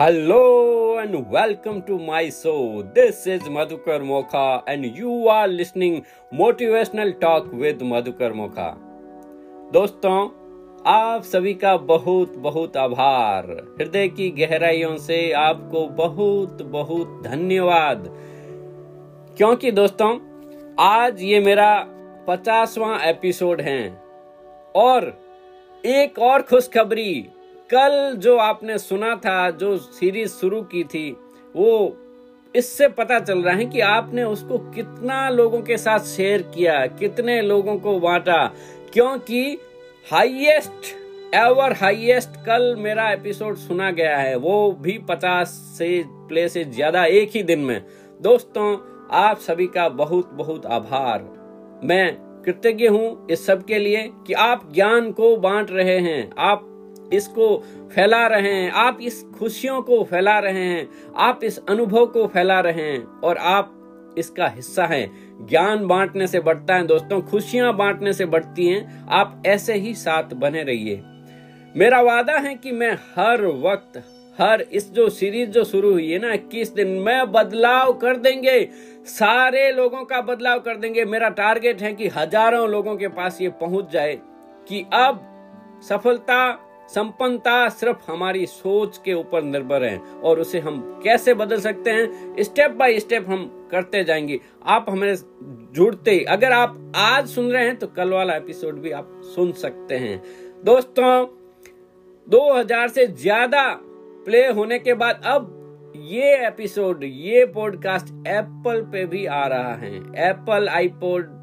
Hello and welcome to my show this is Madhukar Mokha and you are listening motivational talk with Madhukar Mokha दोस्तों, आप सभी का बहुत बहुत आभार। हृदय की गहराइयों से आपको बहुत बहुत धन्यवाद। क्योंकि दोस्तों, आज ये मेरा पचासवा एपिसोड है। और एक और खुशखबरी कल जो आपने सुना था, जो सीरीज़ शुरू की थी, वो इससे पता चल रहा है कि आपने उसको कितना लोगों के साथ शेयर किया, कितने लोगों को बांटा। क्योंकि हाईएस्ट एवर हाईएस्ट कल मेरा एपिसोड सुना गया है, वो भी पचास से प्ले से ज़्यादा एक ही दिन में। दोस्तों, आप सभी का बहुत बहुत आभार। मैं कृतज्ञ हूँ इस सब के लिए कि आप ज्ञान को बांट रहे हैं। आप इसको फैला रहे हैं। आप इस खुशियों को फैला रहे हैं। आप इस अनुभव को फैला रहे हैं और आप इसका हिस्सा हैं। ज्ञान बांटने से बढ़ता है दोस्तों, खुशियाँ बांटने से बढ़ती हैं। आप ऐसे ही साथ बने रहिए। मेरा वादा है कि मैं हर वक्त, हर इस जो सीरीज़ जो शुरू हुई है ना, इक्कीस दिन में बदलाव कर देंगे। सारे लोगों का बदलाव कर देंगे। मेरा टारगेट है कि हज़ारों लोगों के पास ये पहुँच जाए कि अब सफलता संपन्नता सिर्फ़ हमारी सोच के ऊपर निर्भर है और उसे हम कैसे बदल सकते हैं स्टेप बाय स्टेप हम करते जाएँगे। आप हमें जुड़ते ही अगर आप आज सुन रहे हैं तो कल वाला एपिसोड भी आप सुन सकते हैं। दोस्तों 2000 से ज़्यादा प्ले होने के बाद अब ये एपिसोड ये पॉडकास्ट एप्पल पे भी आ रहा है। एप्पल आईपोड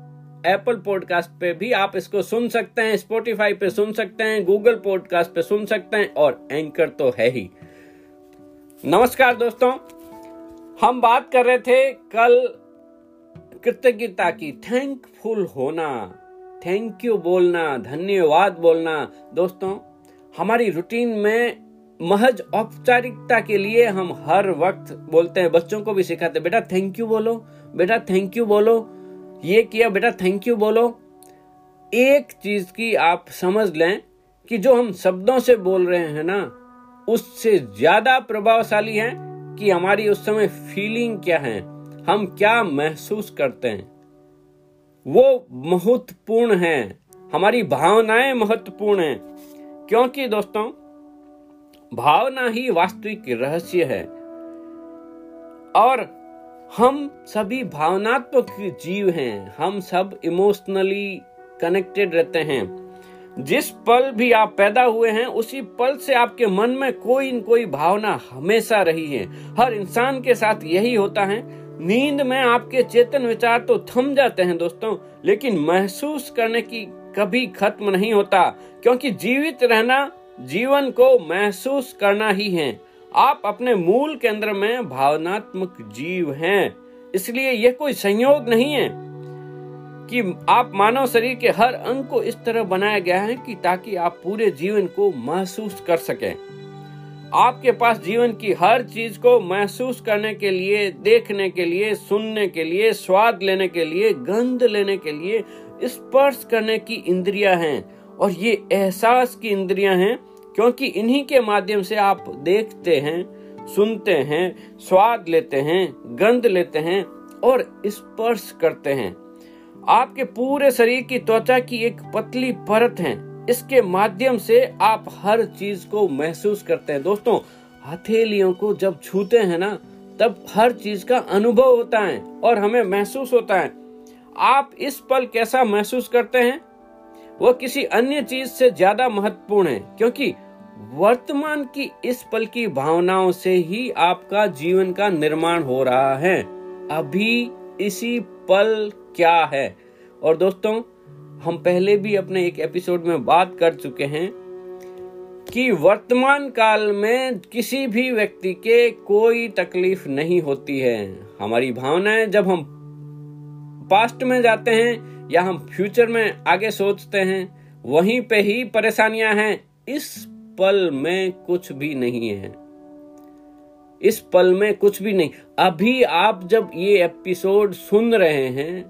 एप्पल पॉडकास्ट पे भी आप इसको सुन सकते हैं स्पोटिफाई पे सुन सकते हैं गूगल पॉडकास्ट पे सुन सकते हैं और एंकर तो है ही। नमस्कार दोस्तों, हम बात कर रहे थे कल कृतज्ञता की। थैंकफुल होना थैंक यू बोलना, धन्यवाद बोलना। दोस्तों, हमारी रूटीन में महज औपचारिकता के लिए हम हर वक्त बोलते हैं, बच्चों को भी सिखाते बेटा थैंक यू बोलो, बेटा थैंक यू बोलो। ये किया, बेटा थैंक यू बोलो। एक चीज़ की आप समझ लें कि जो हम शब्दों से बोल रहे हैं ना, उससे ज़्यादा प्रभावशाली है कि हमारी उस समय फीलिंग क्या है, हम क्या महसूस करते हैं। वो महत्वपूर्ण है, हमारी भावनाएँ महत्वपूर्ण है। क्योंकि दोस्तों, भावना ही वास्तविक रहस्य है। और हम सभी भावनात्मक जीव हैं। हम सब इमोशनली कनेक्टेड रहते हैं। जिस पल भी आप पैदा हुए हैं, उसी पल से आपके मन में कोई न कोई भावना हमेशा रही है। हर इंसान के साथ यही होता है। नींद में आपके चेतन विचार तो थम जाते हैं दोस्तों, लेकिन महसूस करने की कभी खत्म नहीं होता, क्योंकि जीवित रहना, जीवन को महसूस करना ही है। आप अपने मूल केंद्र में भावनात्मक जीव हैं। इसलिए यह कोई संयोग नहीं है कि आप मानव शरीर के हर अंग को इस तरह बनाया गया है कि ताकि आप पूरे जीवन को महसूस कर सकें। आपके पास जीवन की हर चीज़ को महसूस करने के लिए, देखने के लिए, सुनने के लिए, स्वाद लेने के लिए, गंध लेने के लिए स्पर्श करने की इंद्रियाँ हैं। और ये एहसास की इंद्रियाँ हैं क्योंकि इन्हीं के माध्यम से आप देखते हैं, सुनते हैं, स्वाद लेते हैं, गंध लेते हैं और स्पर्श करते हैं। आपके पूरे शरीर की त्वचा की एक पतली परत है। इसके माध्यम से आप हर चीज़ को महसूस करते हैं। दोस्तों, हथेलियों को जब छूते हैं ना, तब हर चीज़ का अनुभव होता है और हमें महसूस होता है। आप इस पल कैसा महसूस करते हैं? वो किसी अन्य चीज़ से ज़्यादा महत्वपूर्ण है, क्योंकि वर्तमान की इस पल की भावनाओं से ही आपका जीवन का निर्माण हो रहा है। अभी इसी पल क्या है? और दोस्तों, हम पहले भी अपने एक एपिसोड में बात कर चुके हैं कि वर्तमान काल में किसी भी व्यक्ति के कोई तकलीफ़ नहीं होती है। हमारी भावनाएँ जब हम पास्ट में जाते हैं या हम फ्यूचर में आगे सोचते हैं, वहीं पे ही परेशानियाँ हैं। इस पल में कुछ भी नहीं है। इस पल में कुछ भी नहीं। अभी आप जब ये एपिसोड सुन रहे हैं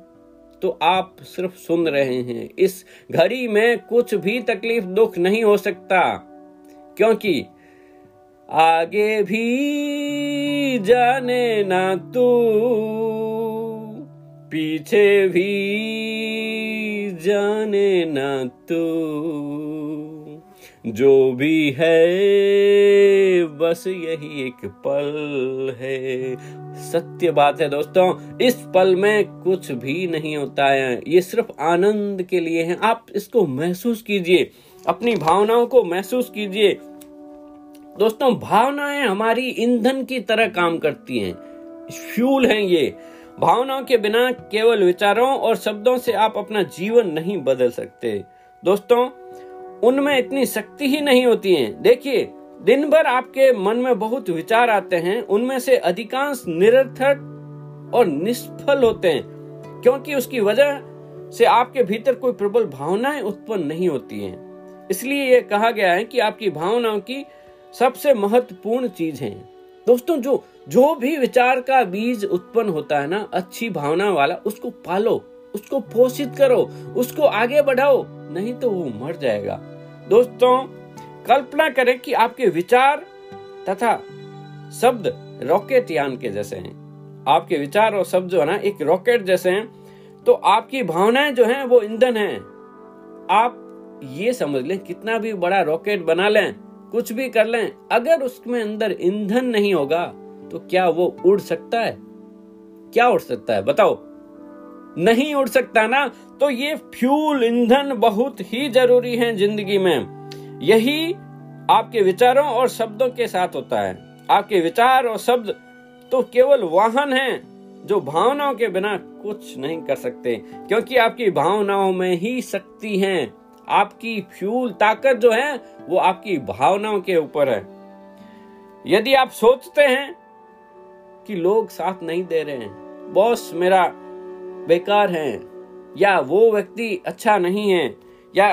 तो आप सिर्फ़ सुन रहे हैं। इस घड़ी में कुछ भी तकलीफ़ दुख नहीं हो सकता, क्योंकि आगे भी जाने ना तू। पीछे भी जाने ना तू। जो भी है, बस यही एक पल है। सत्य बात है दोस्तों, इस पल में कुछ भी नहीं होता है। ये सिर्फ़ आनंद के लिए है। आप इसको महसूस कीजिए, अपनी भावनाओं को महसूस कीजिए। दोस्तों, भावनाएँ हमारी ईंधन की तरह काम करती हैं। फ्यूल हैं ये। भावनाओं के बिना केवल विचारों और शब्दों से आप अपना जीवन नहीं बदल सकते। दोस्तों, उनमें इतनी शक्ति ही नहीं होती है। देखिए दिन भर आपके मन में बहुत विचार आते हैं, उनमें से अधिकांश निरर्थक और निष्फल होते हैं, क्योंकि उसकी वजह से आपके भीतर कोई प्रबल भावनाएँ उत्पन्न नहीं होती हैं। इसलिए यह कहा गया है कि आपकी भावनाओं की सबसे महत्वपूर्ण चीज़ है। दोस्तों, जो जो भी विचार का बीज उत्पन्न होता है ना, अच्छी भावना वाला, उसको पालो, उसको पोषित करो, उसको आगे बढ़ाओ, नहीं तो वो मर जाएगा। दोस्तों, कल्पना करें कि आपके विचार तथा शब्द रॉकेट यान के जैसे हैं। आपके विचार और शब्द जो है ना, एक रॉकेट जैसे हैं तो आपकी भावनाएँ जो हैं, वो ईंधन हैं। आप ये समझ लें, कितना भी बड़ा रॉकेट बना लें, कुछ भी कर लें, अगर उसमें अंदर ईंधन नहीं होगा तो क्या वो उड़ सकता है? क्या उड़ सकता है? बताओ। नहीं उड़ सकता ना? तो ये फ्यूल ईंधन बहुत ही ज़रूरी है ज़िंदगी में। यही आपके विचारों और शब्दों के साथ होता है। आपके विचार और शब्द तो केवल वाहन हैं, जो भावनाओं के बिना कुछ नहीं कर सकते, क्योंकि आपकी भावनाओं में ही शक्ति है। आपकी फ्यूल ताकत जो है, वो आपकी भावनाओं के ऊपर है। यदि आप सोचते हैं कि लोग साथ नहीं दे रहे हैं। बॉस मेरा बेकार है, या वो व्यक्ति अच्छा नहीं है, या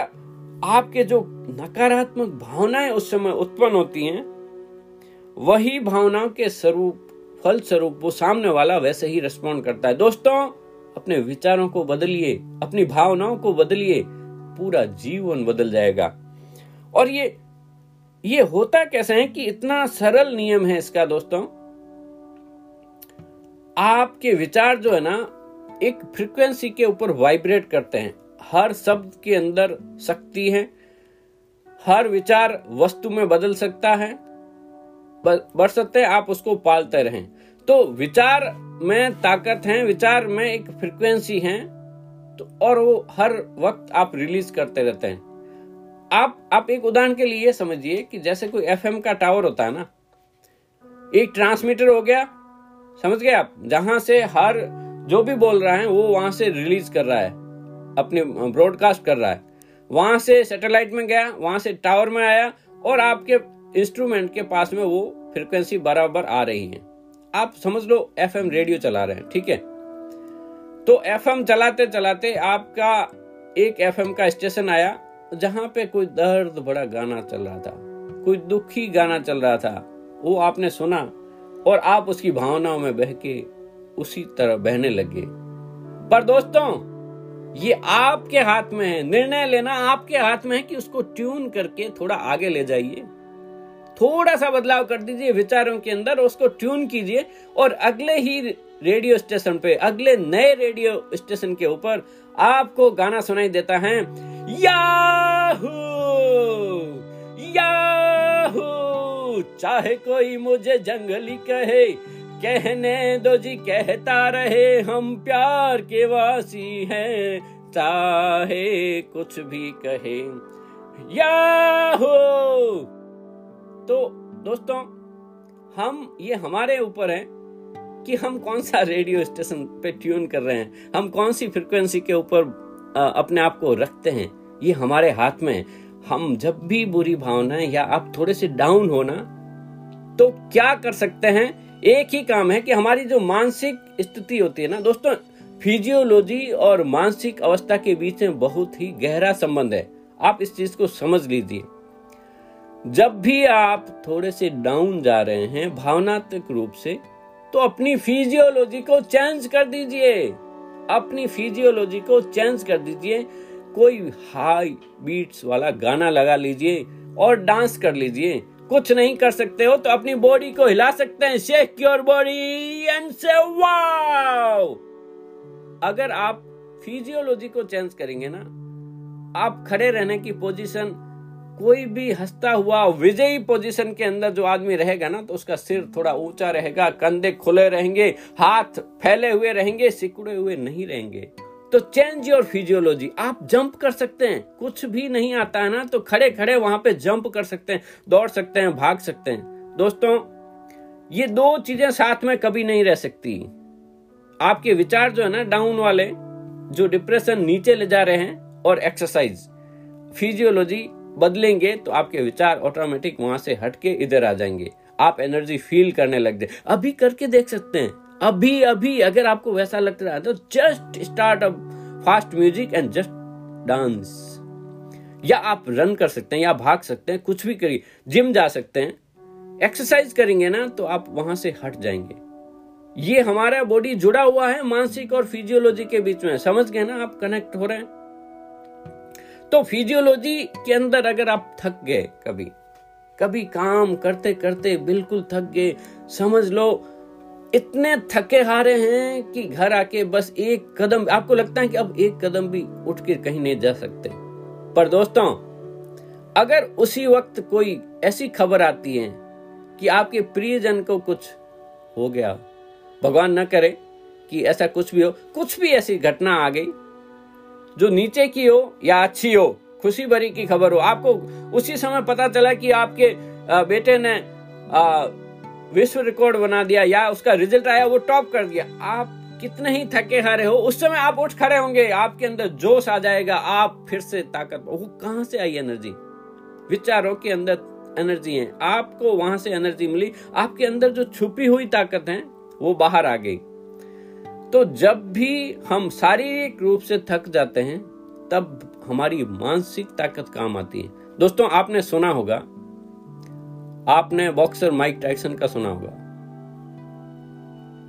आपके जो नकारात्मक भावनाएँ उस समय उत्पन्न होती हैं, वही भावनाओं के स्वरूप फल स्वरूप वो सामने वाला वैसे ही रिस्पॉन्ड करता है। दोस्तों, अपने विचारों को बदलिए, अपनी भावनाओं को बदलिए, पूरा जीवन बदल जाएगा। और ये ये होता कैसे है कि इतना सरल नियम है इसका, दोस्तों? आपके विचार जो है ना, एक फ्रीक्वेंसी के ऊपर वाइब्रेट करते हैं। हर शब्द के अंदर शक्ति है। हर विचार वस्तु में बदल सकता है। बढ़ सकते आप उसको पालते रहें। तो विचार में ताकत है, विचार में एक फ्रीक्वेंसी है तो और वो हर वक्त आप रिलीज़ करते रहते हैं। आप आप एक उदाहरण के लिए समझिए कि जैसे कोई एफएम का टावर होता है ना, एक ट्रांसमीटर हो गया समझ गए आप? जहाँ से हर जो भी बोल रहा है, वो वहाँ से रिलीज़ कर रहा है। अपने ब्रॉडकास्ट कर रहा है। वहाँ से सैटेलाइट में गया, वहाँ से टावर में आया और आपके इंस्ट्रूमेंट के पास में वो फ्रिक्वेंसी बराबर आ रही है। आप समझ लो एफएम रेडियो चला रहे हैं, ठीक है? तो एफएम चलाते चलाते आपका एक एफएम का स्टेशन आया, जहाँ पे कोई दर्द बड़ा गाना चल रहा था, कोई दुखी गाना चल रहा था। वो आपने सुना और आप उसकी भावनाओं में बह के उसी तरह बहने लगे। पर दोस्तों, ये आपके हाथ में है। निर्णय लेना आपके हाथ में है कि उसको ट्यून करके थोड़ा आगे ले जाइए। थोड़ा सा बदलाव कर दीजिए विचारों के अंदर, उसको ट्यून कीजिए और अगले ही रेडियो स्टेशन पे, अगले नए रेडियो स्टेशन के ऊपर आपको गाना सुनाई देता है, याहू याहू। चाहे कोई मुझे जंगली कहे, कहने दो जी, कहता रहे, हम प्यार के वासी हैं, चाहे कुछ भी कहे। या हो तो दोस्तों, हम, ये हमारे ऊपर है कि हम कौन सा रेडियो स्टेशन पे ट्यून कर रहे हैं? हम कौन सी फ्रिक्वेंसी के ऊपर अपने आप को रखते हैं? ये हमारे हाथ में हम जब भी बुरी भावनाएँ या आप थोड़े से डाउन हो ना तो क्या कर सकते हैं? एक ही काम है कि हमारी जो मानसिक स्थिति होती है ना, दोस्तों फिजियोलॉजी और मानसिक अवस्था के बीच में बहुत ही गहरा संबंध है। आप इस चीज़ को समझ लीजिए। जब भी आप थोड़े से डाउन जा रहे हैं, भावनात्मक रूप से तो अपनी फिजियोलॉजी को चेंज कर दीजिए। अपनी फिजियोलॉजी को चेंज कर दीजिए। कोई हाई बीट्स वाला गाना लगा लीजिए और डांस कर लीजिए। कुछ नहीं कर सकते हो तो अपनी बॉडी को हिला सकते हैं। Shake your body and say wow अगर आप फिजियोलॉजी को चेंज करेंगे ना, आप खड़े रहने की पोजीशन कोई भी हंसता हुआ, विजयी पोजीशन के अंदर जो आदमी रहेगा ना तो उसका सिर थोड़ा ऊँचा रहेगा, कंधे खुले रहेंगे, हाथ फैले हुए रहेंगे, सिकुड़े हुए नहीं रहेंगे। तो चेंज योर फिजियोलॉजी आप जंप कर सकते हैं। कुछ भी नहीं आता है ना तो खड़े खड़े वहाँ पे जंप कर सकते हैं, दौड़ सकते हैं, भाग सकते हैं। दोस्तों, ये दो चीज़ें साथ में कभी नहीं रह सकती। आपके विचार जो है ना डाउन वाले, जो डिप्रेशन नीचे ले जा रहे हैं और एक्सरसाइज फिजियोलॉजी बदलेंगे तो आपके विचार ऑटोमेटिक वहाँ से हटके इधर आ जाएँगे। आप एनर्जी फील करने लग जाए। अभी करके देख सकते हैं। अभी अभी अगर आपको वैसा लग रहा है तो just start a fast music and just dance या आप रन कर सकते हैं, या भाग सकते हैं, कुछ भी करिए। जिम जा सकते हैं। एक्सरसाइज करेंगे ना तो आप वहाँ से हट जाएँगे। ये हमारा बॉडी जुड़ा हुआ है, मानसिक और फिजियोलॉजी के बीच में। समझ गए ना आप कनेक्ट हो रहे हैं? तो फिजियोलॉजी के अंदर अगर आप थक गए कभी कभी काम करते करते बिल्कुल थक गए, समझ लो इतने थके हारे हैं कि घर आके बस एक कदम, आपको लगता है कि अब एक कदम भी उठ के कहीं नहीं जा सकते। पर दोस्तों, अगर उसी वक्त कोई ऐसी खबर आती है कि आपके प्रियजन को कुछ हो गया, भगवान न करे कि ऐसा कुछ भी हो, कुछ भी ऐसी घटना आ गई, जो नीचे की हो या अच्छी हो, खुशी भरी की खबर हो, आपको उसी समय पता चला कि आपके बेटे ने विश्व रिकॉर्ड बना दिया या उसका रिज़ल्ट आया, वो टॉप कर दिया। आप कितने ही थके हारे हो, उस समय आप उठ खड़े होंगे, आपके अंदर जोश आ जाएगा, आप फिर से ताकत वो कहाँ से आई एनर्जी? विचारों के अंदर एनर्जी है। आपको वहाँ से एनर्जी मिली। आपके अंदर जो छुपी हुई ताकत है, वो बाहर आ गई। तो जब भी हम शारीरिक रूप से थक जाते हैं, तब हमारी मानसिक ताकत काम आती है। दोस्तों, आपने सुना होगा आपने बॉक्सर माइक टाइसन का सुना होगा,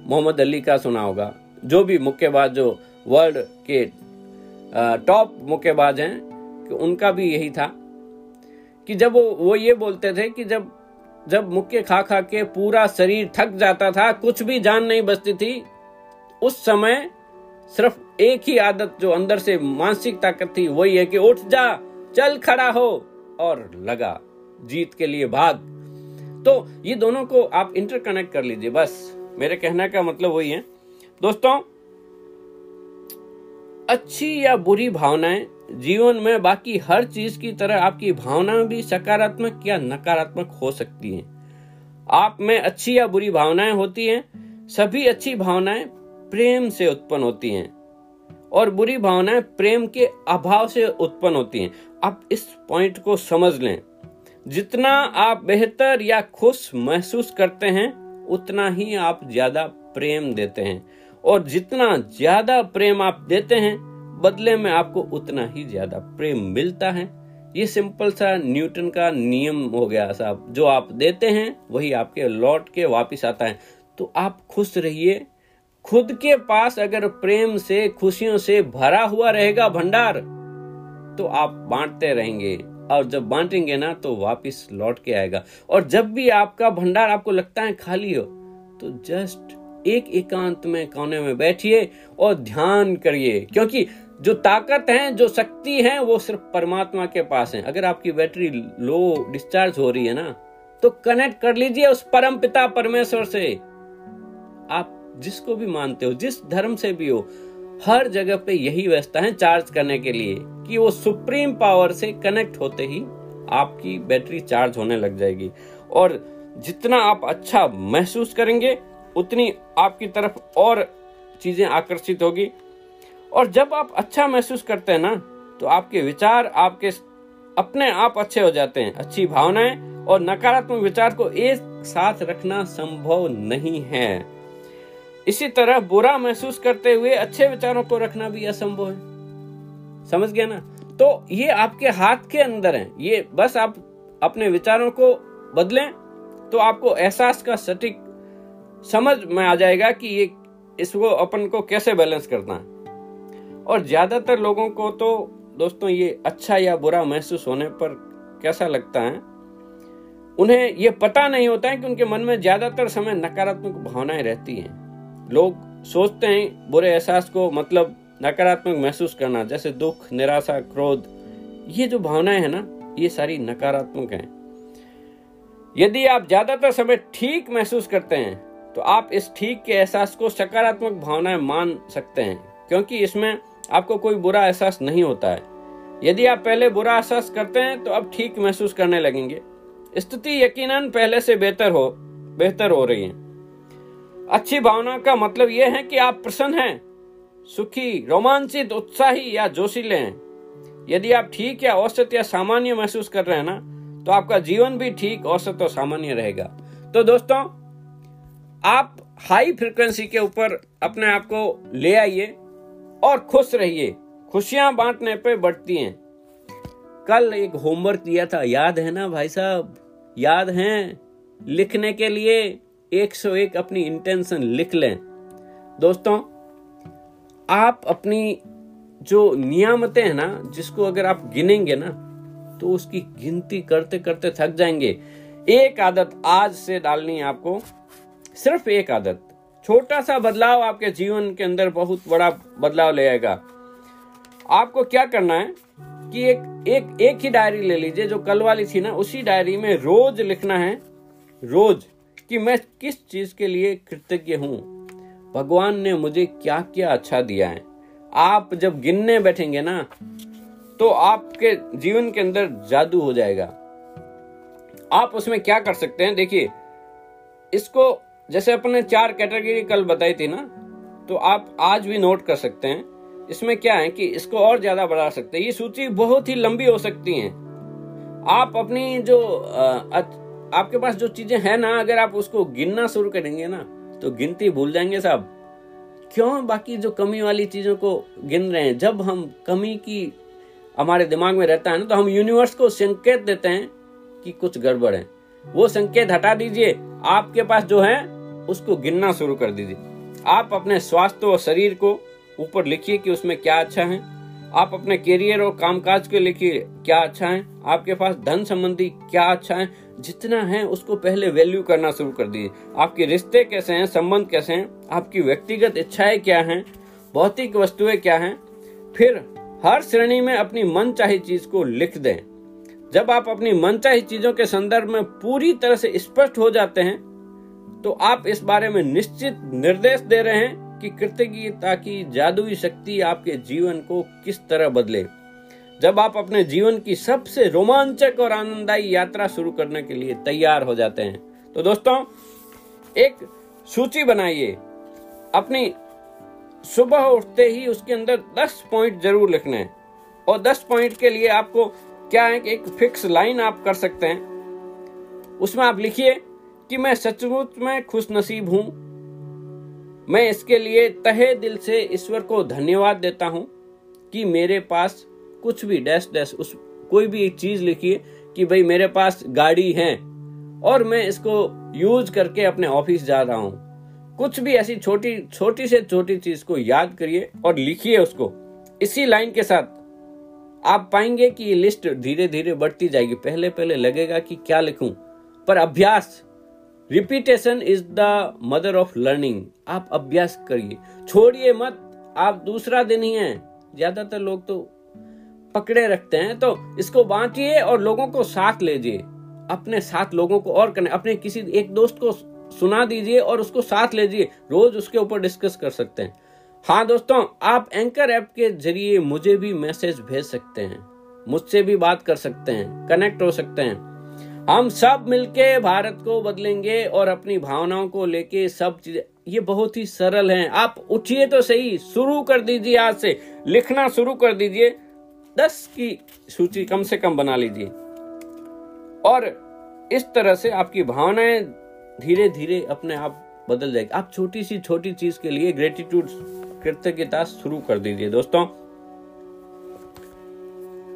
मोहम्मद अली का सुना होगा, जो भी मुक्केबाज जो वर्ल्ड के टॉप मुक्केबाज हैं, कि उनका भी यही था, कि जब वो वो ये बोलते थे कि जब जब मुक्के खा खा के पूरा शरीर थक जाता था, कुछ भी जान नहीं बचती थी, उस समय सिर्फ़ एक ही आदत जो अंदर से मानसिक ताकत थी, वही है कि उठ जा, चल खड़ा हो, और लगा, जीत के लिए भाग। तो ये दोनों को आप इंटरकनेक्ट कर लीजिए, बस। मेरे कहने का मतलब वही है। दोस्तों, अच्छी या बुरी भावनाएँ, जीवन में बाकी हर चीज़ की तरह आपकी भावना भी सकारात्मक या नकारात्मक हो सकती हैं। आप में अच्छी या बुरी भावनाएँ होती हैं, सभी अच्छी भावनाएँ प्रेम से उत्पन्न होती हैं और बुरी भावनाएँ प्रेम के अभाव से उत्पन्न होती हैं। आप इस पॉइंट को समझ लें। जितना आप बेहतर या खुश महसूस करते हैं, उतना ही आप ज़्यादा प्रेम देते हैं। और जितना ज़्यादा प्रेम आप देते हैं, बदले में आपको उतना ही ज़्यादा प्रेम मिलता है। ये सिंपल सा न्यूटन का नियम हो गया साहब। जो आप देते हैं, वही आपके लौट के वापिस आता है। तो आप खुश रहिए। खुद के पास अगर प्रेम से, खुशियों से भरा हुआ रहेगा भंडार तो आप बांटते रहेंगे। और जब बांटेंगे ना तो वापस लौट के आएगा। और जब भी आपका भंडार आपको लगता है खाली हो तो जस्ट एक एकांत में कोने में बैठिए और ध्यान करिए। क्योंकि जो ताकत है, जो शक्ति है, वो सिर्फ़ परमात्मा के पास है। अगर आपकी बैटरी लो डिस्चार्ज हो रही है ना तो कनेक्ट कर लीजिए उस परम पिता परमेश्वर से। आप जिसको भी मानते हो, जिस धर्म से भी हो हर जगह पे यही व्यवस्था है चार्ज करने के लिए कि वो सुप्रीम पावर से कनेक्ट होते ही आपकी बैटरी चार्ज होने लग जाएगी। और जितना आप अच्छा महसूस करेंगे, उतनी आपकी तरफ़ और चीज़ें आकर्षित होगी। और जब आप अच्छा महसूस करते हैं ना तो आपके विचार आपके अपने आप अच्छे हो जाते हैं। अच्छी भावनाएँ और नकारात्मक विचार को एक साथ रखना संभव नहीं है। इसी तरह बुरा महसूस करते हुए अच्छे विचारों को रखना भी असंभव है। समझ गया ना? तो ये आपके हाथ के अंदर है। ये बस आप अपने विचारों को बदलें तो आपको एहसास का सटीक समझ में आ जाएगा कि ये, इसको, अपन को कैसे बैलेंस करना है। और ज़्यादातर लोगों को तो दोस्तों, ये अच्छा या बुरा महसूस होने पर कैसा लगता है? उन्हें ये पता नहीं होता है कि उनके मन में ज़्यादातर समय नकारात्मक भावनाएँ रहती हैं। लोग सोचते हैं बुरे एहसास को मतलब नकारात्मक महसूस करना, जैसे दुख, निराशा, क्रोध, ये जो भावनाएँ हैं ना, ये सारी नकारात्मक हैं। यदि आप ज़्यादातर समय ठीक महसूस करते हैं तो आप इस ठीक के एहसास को सकारात्मक भावनाएँ मान सकते हैं, क्योंकि इसमें आपको कोई बुरा एहसास नहीं होता है। यदि आप पहले बुरा एहसास करते हैं तो अब ठीक महसूस करने लगेंगे। स्थिति यकीनन पहले से बेहतर हो बेहतर हो रही है। अच्छी भावना का मतलब यह है कि आप प्रसन्न हैं, सुखी, रोमांचित, उत्साही या जोशीले हैं। यदि आप ठीक या औसत या सामान्य महसूस कर रहे हैं ना तो आपका जीवन भी ठीक, औसत और सामान्य रहेगा। तो दोस्तों, आप हाई फ्रिक्वेंसी के ऊपर अपने आप को ले आइए और खुश रहिए। खुशियाँ बांटने पे बढ़ती हैं। कल एक होमवर्क दिया था, याद है ना भाई साहब? याद है? लिखने के लिए 101 अपनी इंटेंशन लिख लें। दोस्तों, आप अपनी जो नियामतें हैं ना, जिसको अगर आप गिनेंगे ना तो उसकी गिनती करते करते थक जाएँगे। एक आदत आज से डालनी है आपको। सिर्फ़ एक आदत। छोटा सा बदलाव आपके जीवन के अंदर बहुत बड़ा बदलाव ले आएगा। आपको क्या करना है कि एक एक एक ही डायरी ले लीजिए, जो कल वाली थी ना, उसी डायरी में रोज लिखना है। रोज। कि मैं किस चीज़ के लिए कृतज्ञ हूँ? भगवान ने मुझे क्या क्या अच्छा दिया है? आप जब गिनने बैठेंगे ना तो आपके जीवन के अंदर जादू हो जाएगा। आप उसमें क्या कर सकते हैं? देखिए, इसको जैसे अपने चार कैटेगरी कल बताई थी ना तो आप आज भी नोट कर सकते हैं। इसमें क्या है कि इसको और ज़्यादा बढ़ा सकते हैं। ये सूची बहुत ही लंबी हो सकती है। आप अपनी जो आपके पास जो चीज़ें हैं ना, अगर आप उसको गिनना शुरू करेंगे ना तो गिनती भूल जाएँगे साहब। क्यों? बाकी जो कमी वाली चीज़ों को गिन रहे हैं। जब हम कमी की हमारे दिमाग में रहता है ना तो हम यूनिवर्स को संकेत देते हैं कि कुछ गड़बड़ है। वो संकेत हटा दीजिए। आपके पास जो है, उसको गिनना शुरू कर दीजिए। आप अपने स्वास्थ्य और शरीर को ऊपर लिखिए कि उसमें क्या अच्छा है। आप अपने करियर और कामकाज के लिखिए, क्या अच्छा है। आपके पास धन संबंधी क्या अच्छा है। जितना है उसको पहले वैल्यू करना शुरू कर दीजिए आपके रिश्ते कैसे हैं? संबंध कैसे हैं? आपकी व्यक्तिगत इच्छाएँ क्या हैं? भौतिक वस्तुएँ क्या हैं? फिर हर श्रेणी में अपनी मन चाही चीज़ को लिख दें। जब आप अपनी मन चाही चीज़ों के संदर्भ में पूरी तरह से स्पष्ट हो जाते हैं तो आप इस बारे में निश्चित निर्देश दे रहे हैं कि कृतज्ञता की जादुई शक्ति आपके जीवन को किस तरह बदले। जब आप अपने जीवन की सबसे रोमांचक और आनंददायी यात्रा शुरू करने के लिए तैयार हो जाते हैं तो दोस्तों, एक सूची बनाइए। अपनी सुबह उठते ही उसके अंदर 10 पॉइंट ज़रूर लिखने हैं और 10 पॉइंट के लिए आपको क्या है कि एक फिक्स लाइन आप कर सकते हैं। उसमें आप लिखिए कि मैं सचमुच में खुश नसीब हूँ। मैं इसके लिए तहे दिल से ईश्वर को धन्यवाद देता हूँ कि मेरे पास कुछ भी, डैश डैश, उस कोई भी एक चीज़ लिखिए कि भाई मेरे पास गाड़ी है और मैं इसको यूज़ करके अपने ऑफ़िस जा रहा हूँ। कुछ भी ऐसी छोटी छोटी से छोटी चीज़ को याद करिए और लिखिए उसको। इसी लाइन के साथ आप पाएँगे कि ये लिस्ट धीरे धीरे बढ़ती जाएगी। पहले पहले लगेगा कि क्या लिखूं। पर अभ्यास repetition is the mother of learning आप अभ्यास करिए। छोड़िए मत, आप दूसरा दिन ही है। ज़्यादातर लोग तो पकड़े रखते हैं तो इसको बांटिए और लोगों को साथ लीजिए अपने साथ लोगों को और करने, अपने किसी एक दोस्त को सुना दीजिए और उसको साथ लीजिए रोज उसके ऊपर डिस्कस कर सकते हैं। हाँ दोस्तों, आप एंकर ऐप के ज़रिए मुझे भी मैसेज भेज सकते हैं। मुझसे भी बात कर सकते हैं कनेक्ट हो सकते हैं। हम सब मिलके भारत को बदलेंगे और अपनी भावनाओं को लेके सब चीज़ें, ये बहुत ही सरल हैं। आप उठिए तो सही, शुरू कर दीजिए आज से। लिखना शुरू कर दीजिए। दस की सूची कम से कम बना लीजिए। और इस तरह से आपकी भावनाएँ धीरे धीरे अपने आप बदल जाएगी। आप छोटी सी छोटी चीज़ के लिए ग्रेटिट्यूड कृतज्ञता शुरू कर दीजिए। दोस्तों,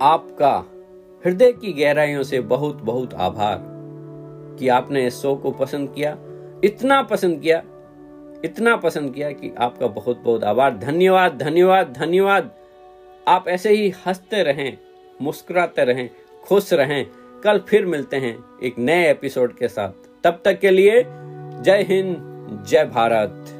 आपका हृदय की गहराइयों से बहुत बहुत आभार कि आपने इस शो को पसंद किया। इतना पसंद किया, इतना पसंद किया कि आपका बहुत बहुत आभार। धन्यवाद धन्यवाद धन्यवाद। आप ऐसे ही हँसते रहें, मुस्कुराते रहें, खुश रहें। कल फिर मिलते हैं एक नए एपिसोड के साथ। तब तक के लिए जय हिंद, जय भारत।